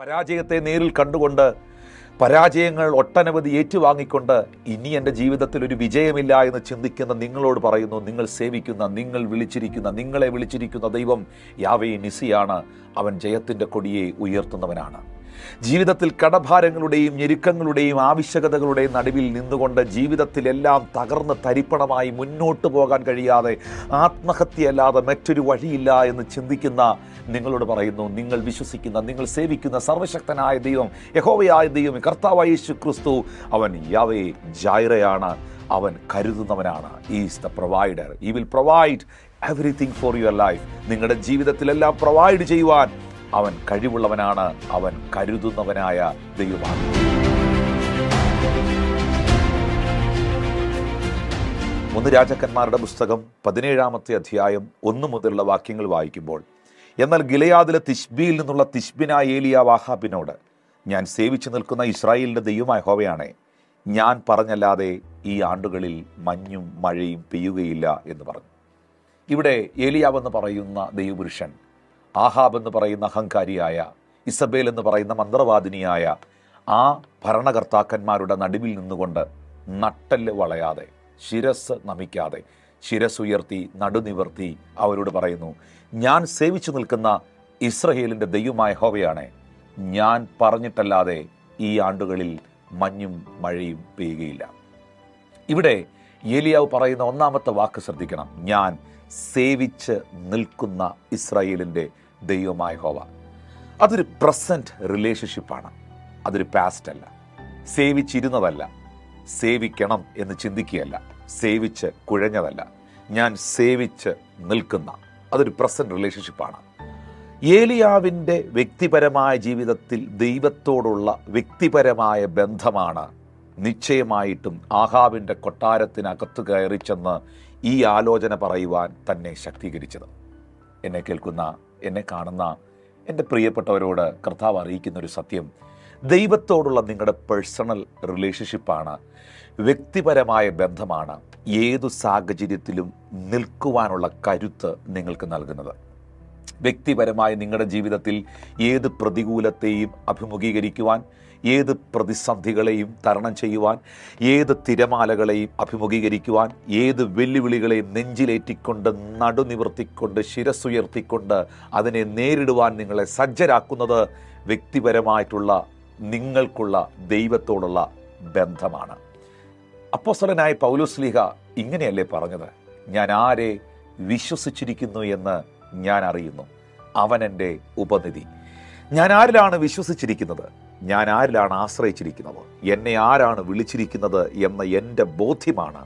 പരാജയത്തെ നേരിൽ കണ്ടുകൊണ്ട് പരാജയങ്ങൾ ഒട്ടനവധി ഏറ്റുവാങ്ങിക്കൊണ്ട് ഇനി എന്റെ ജീവിതത്തിൽ ഒരു വിജയമില്ല എന്ന് ചിന്തിക്കുന്ന നിങ്ങളോട് പറയുന്നു നിങ്ങൾ സേവിക്കുന്ന നിങ്ങൾ വിളിച്ചിരിക്കുന്ന നിങ്ങളെ വിളിച്ചിരിക്കുന്ന ദൈവം യാവേ നിസിയാണ് അവൻ ജയത്തിന്റെ കൊടിയെ ഉയർത്തുന്നവനാണ്. ജീവിതത്തിൽ കടഭാരങ്ങളുടെയും ഞെരുക്കങ്ങളുടെയും ആവശ്യകതകളുടെയും നടുവിൽ നിന്നുകൊണ്ട് ജീവിതത്തിലെല്ലാം തകർന്ന് തരിപ്പണമായി മുന്നോട്ട് പോകാൻ കഴിയാതെ ആത്മഹത്യയല്ലാതെ മറ്റൊരു വഴിയില്ല എന്ന് ചിന്തിക്കുന്ന നിങ്ങളോട് പറയുന്നു. നിങ്ങൾ വിശ്വസിക്കുന്ന നിങ്ങൾ സേവിക്കുന്ന സർവശക്തനായ ദൈവം യഹോവയായ ദൈവം കർത്താവായ യേശു ക്രിസ്തു അവൻ യാവേ ജായറയാണ്. അവൻ കരുതുന്നവനാണ്. Is the provider he will provide everything for your life നിങ്ങളുടെ ജീവിതത്തിലെല്ലാം പ്രൊവൈഡ് ചെയ്യുവാൻ അവൻ കഴിവുള്ളവനാണ് അവൻ കരുതുന്നവനായ ദൈവമാണ്. മൂന്ന് രാജാക്കന്മാരുടെ പുസ്തകം പതിനേഴാമത്തെ അധ്യായം ഒന്ന് മുതലുള്ള വാക്യങ്ങൾ വായിക്കുമ്പോൾ എന്നാൽ ഗിലയാദിലെ തിഷ്ബിയിൽ നിന്നുള്ള തിഷ്ബിനായ ഏലിയ വാഹാബിനോട് ഞാൻ സേവിച്ചു നിൽക്കുന്ന ഇസ്രായേലിന്റെ ദൈവമായ ഹോവയാണേ ഞാൻ പറഞ്ഞല്ലാതെ ഈ ആണ്ടുകളിൽ മഞ്ഞും മഴയും പെയ്യുകയില്ല എന്ന് പറഞ്ഞു. ഇവിടെ ഏലിയാവെന്ന് പറയുന്ന ദൈവപുരുഷൻ ആഹാബ് എന്ന് പറയുന്ന അഹങ്കാരിയായ ഇസബേൽ എന്ന് പറയുന്ന മന്ത്രവാദിനിയായ ആ ഭരണകർത്താക്കന്മാരുടെ നടുവിൽ നിന്നുകൊണ്ട് നട്ടൽ വളയാതെ ശിരസ് നമിക്കാതെ ശിരസ് ഉയർത്തി നടുനിവർത്തി അവരോട് പറയുന്നു ഞാൻ സേവിച്ചു നിൽക്കുന്ന ഇസ്രയേലിന്റെ ദൈവമായ ഹോവയാണ് ഞാൻ പറഞ്ഞിട്ടല്ലാതെ ഈ ആണ്ടുകളിൽ മഞ്ഞും മഴയും പെയ്യുകയില്ല. ഇവിടെ ഏലിയാവ് പറയുന്ന ഒന്നാമത്തെ വാക്ക് ശ്രദ്ധിക്കണം. ഞാൻ സേവിച്ച് നിൽക്കുന്ന ഇസ്രായേലിന്റെ ദൈവമായ ഹോവ അതൊരു പ്രസന്റ് റിലേഷൻഷിപ്പാണ് അതൊരു പാസ്റ്റ് അല്ല. സേവിച്ചിരുന്നതല്ല. സേവിക്കണം എന്ന് ചിന്തിക്കുകയല്ല. സേവിച്ച് കുഴഞ്ഞതല്ല. ഞാൻ സേവിച്ച് നിൽക്കുന്ന അതൊരു പ്രസന്റ് റിലേഷൻഷിപ്പാണ് ഏലിയാവിന്റെ വ്യക്തിപരമായ ജീവിതത്തിൽ ദൈവത്തോടുള്ള വ്യക്തിപരമായ ബന്ധമാണ് നിശ്ചയമായിട്ടും ആഹാവിന്റെ കൊട്ടാരത്തിനകത്ത് കയറി ചെന്ന് ഈ ആലോചന പറയുവാൻ തന്നെ ശക്തീകരിച്ചത്. എന്നെ കേൾക്കുന്ന എന്നെ കാണുന്ന എന്റെ പ്രിയപ്പെട്ടവരോട് കർത്താവ് അറിയിക്കുന്ന ഒരു സത്യം. ദൈവത്തോടുള്ള നിങ്ങളുടെ പേഴ്സണൽ റിലേഷൻഷിപ്പാണ് വ്യക്തിപരമായ ബന്ധമാണ്. ഏതു സാഹചര്യത്തിലും നിൽക്കുവാനുള്ള കരുത്ത് നിങ്ങൾക്ക് നൽകുന്നത്. വ്യക്തിപരമായ നിങ്ങളുടെ ജീവിതത്തിൽ ഏത് പ്രതികൂലത്തെയും അഭിമുഖീകരിക്കുവാൻ ഏത് പ്രതിസന്ധികളെയും തരണം ചെയ്യുവാൻ ഏത് തിരമാലകളെയും അഭിമുഖീകരിക്കുവാൻ ഏത് വെല്ലുവിളികളെയും നെഞ്ചിലേറ്റിക്കൊണ്ട് നടുനിവർത്തിക്കൊണ്ട് ശിരസ്സുയർത്തിക്കൊണ്ട് അതിനെ നേരിടുവാൻ നിങ്ങളെ സജ്ജരാക്കുന്നത് വ്യക്തിപരമായിട്ടുള്ള നിങ്ങൾക്കുള്ള ദൈവത്തോടുള്ള ബന്ധമാണ്. അപ്പോസ്തലനായ പൗലോസ്ലിഹ ഇങ്ങനെയല്ലേ പറഞ്ഞത്? ഞാൻ ആരെ വിശ്വസിച്ചിരിക്കുന്നു എന്ന് ഞാൻ അറിയുന്നു അവൻ എന്റെ ഉപനിധി. ഞാൻ ആരിലാണ് വിശ്വസിച്ചിരിക്കുന്നത്? ഞാൻ ആരിലാണ് ആശ്രയിച്ചിരിക്കുന്നത്? എന്നെ ആരാണ് വിളിച്ചിരിക്കുന്നത് എന്ന എന്റെ ബോധ്യമാണ്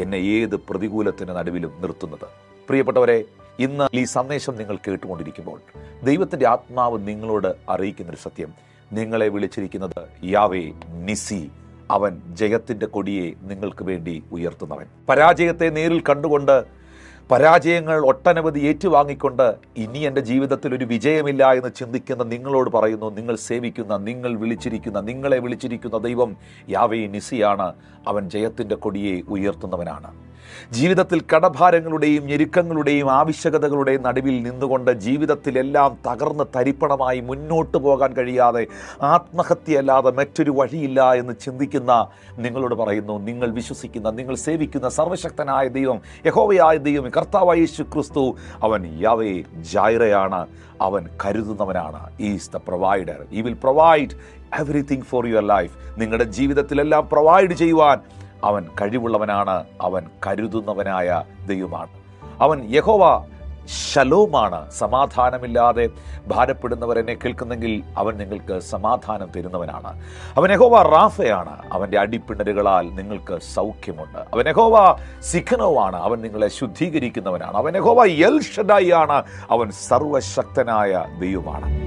എന്നെ ഏത് പ്രതികൂലത്തിന് നടുവിലും നിർത്തുന്നത്. പ്രിയപ്പെട്ടവരെ ഇന്ന് ഈ സന്ദേശം നിങ്ങൾ കേട്ടുകൊണ്ടിരിക്കുമ്പോൾ ദൈവത്തിന്റെ ആത്മാവ് നിങ്ങളോട് അറിയിക്കുന്നൊരു സത്യം. നിങ്ങളെ വിളിച്ചിരിക്കുന്നത് യാവേ നിസി. അവൻ ജയത്തിന്റെ കൊടിയെ നിങ്ങൾക്ക് വേണ്ടി ഉയർത്തുന്നവൻ. പരാജയത്തെ നേരിൽ കണ്ടുകൊണ്ട് പരാജയങ്ങൾ ഒട്ടനവധി ഏറ്റുവാങ്ങിക്കൊണ്ട് ഇനി എന്റെ ജീവിതത്തിൽ ഒരു വിജയമില്ല എന്ന് ചിന്തിക്കുന്ന നിങ്ങളോട് പറയുന്നു നിങ്ങൾ സേവിക്കുന്ന നിങ്ങൾ വിളിച്ചിരിക്കുന്ന നിങ്ങളെ വിളിച്ചിരിക്കുന്ന ദൈവം യാവേ നിസിയാണ്. അവൻ ജയത്തിന്റെ കൊടിയെ ഉയർത്തുന്നവനാണ്. ജീവിതത്തിൽ കടഭാരങ്ങളുടെയും ഞെരുക്കങ്ങളുടെയും ആവശ്യകതകളുടെയും നടുവിൽ നിന്നുകൊണ്ട് ജീവിതത്തിലെല്ലാം തകർന്ന് തരിപ്പണമായി മുന്നോട്ട് പോകാൻ കഴിയാതെ ആത്മഹത്യയല്ലാതെ മറ്റൊരു വഴിയില്ല എന്ന് ചിന്തിക്കുന്ന നിങ്ങളോട് പറയുന്നു. നിങ്ങൾ വിശ്വസിക്കുന്ന നിങ്ങൾ സേവിക്കുന്ന സർവശക്തനായ ദൈവം യഹോവയായ ദൈവം കർത്താവായ യേശു ക്രിസ്തു അവൻ യാവേ ജായറയാണ്. അവൻ കരുതുന്നവനാണ്. Is the provider he will provide everything for your life നിങ്ങളുടെ ജീവിതത്തിലെല്ലാം പ്രൊവൈഡ് ചെയ്യുവാൻ അവൻ കഴിവുള്ളവനാണ് അവൻ കരുതുന്നവനായ ദൈവമാണ്. അവൻ യഹോവ ശലോമാണ് സമാധാനമില്ലാതെ ഭാരപ്പെടുന്നവർ എന്നെ കേൾക്കുന്നെങ്കിൽ അവൻ നിങ്ങൾക്ക് സമാധാനം തരുന്നവനാണ്. അവൻ യഹോവ റാഫയാണ് അവന്റെ അടിപ്പിണരുകളാൽ നിങ്ങൾക്ക് സൗഖ്യമുണ്ട്. അവൻ യഹോവ സിഖനോവാണ് അവൻ നിങ്ങളെ ശുദ്ധീകരിക്കുന്നവനാണ്. അവൻ യഹോവ എൽ ആണ് അവൻ സർവശക്തനായ ദൈവമാണ്.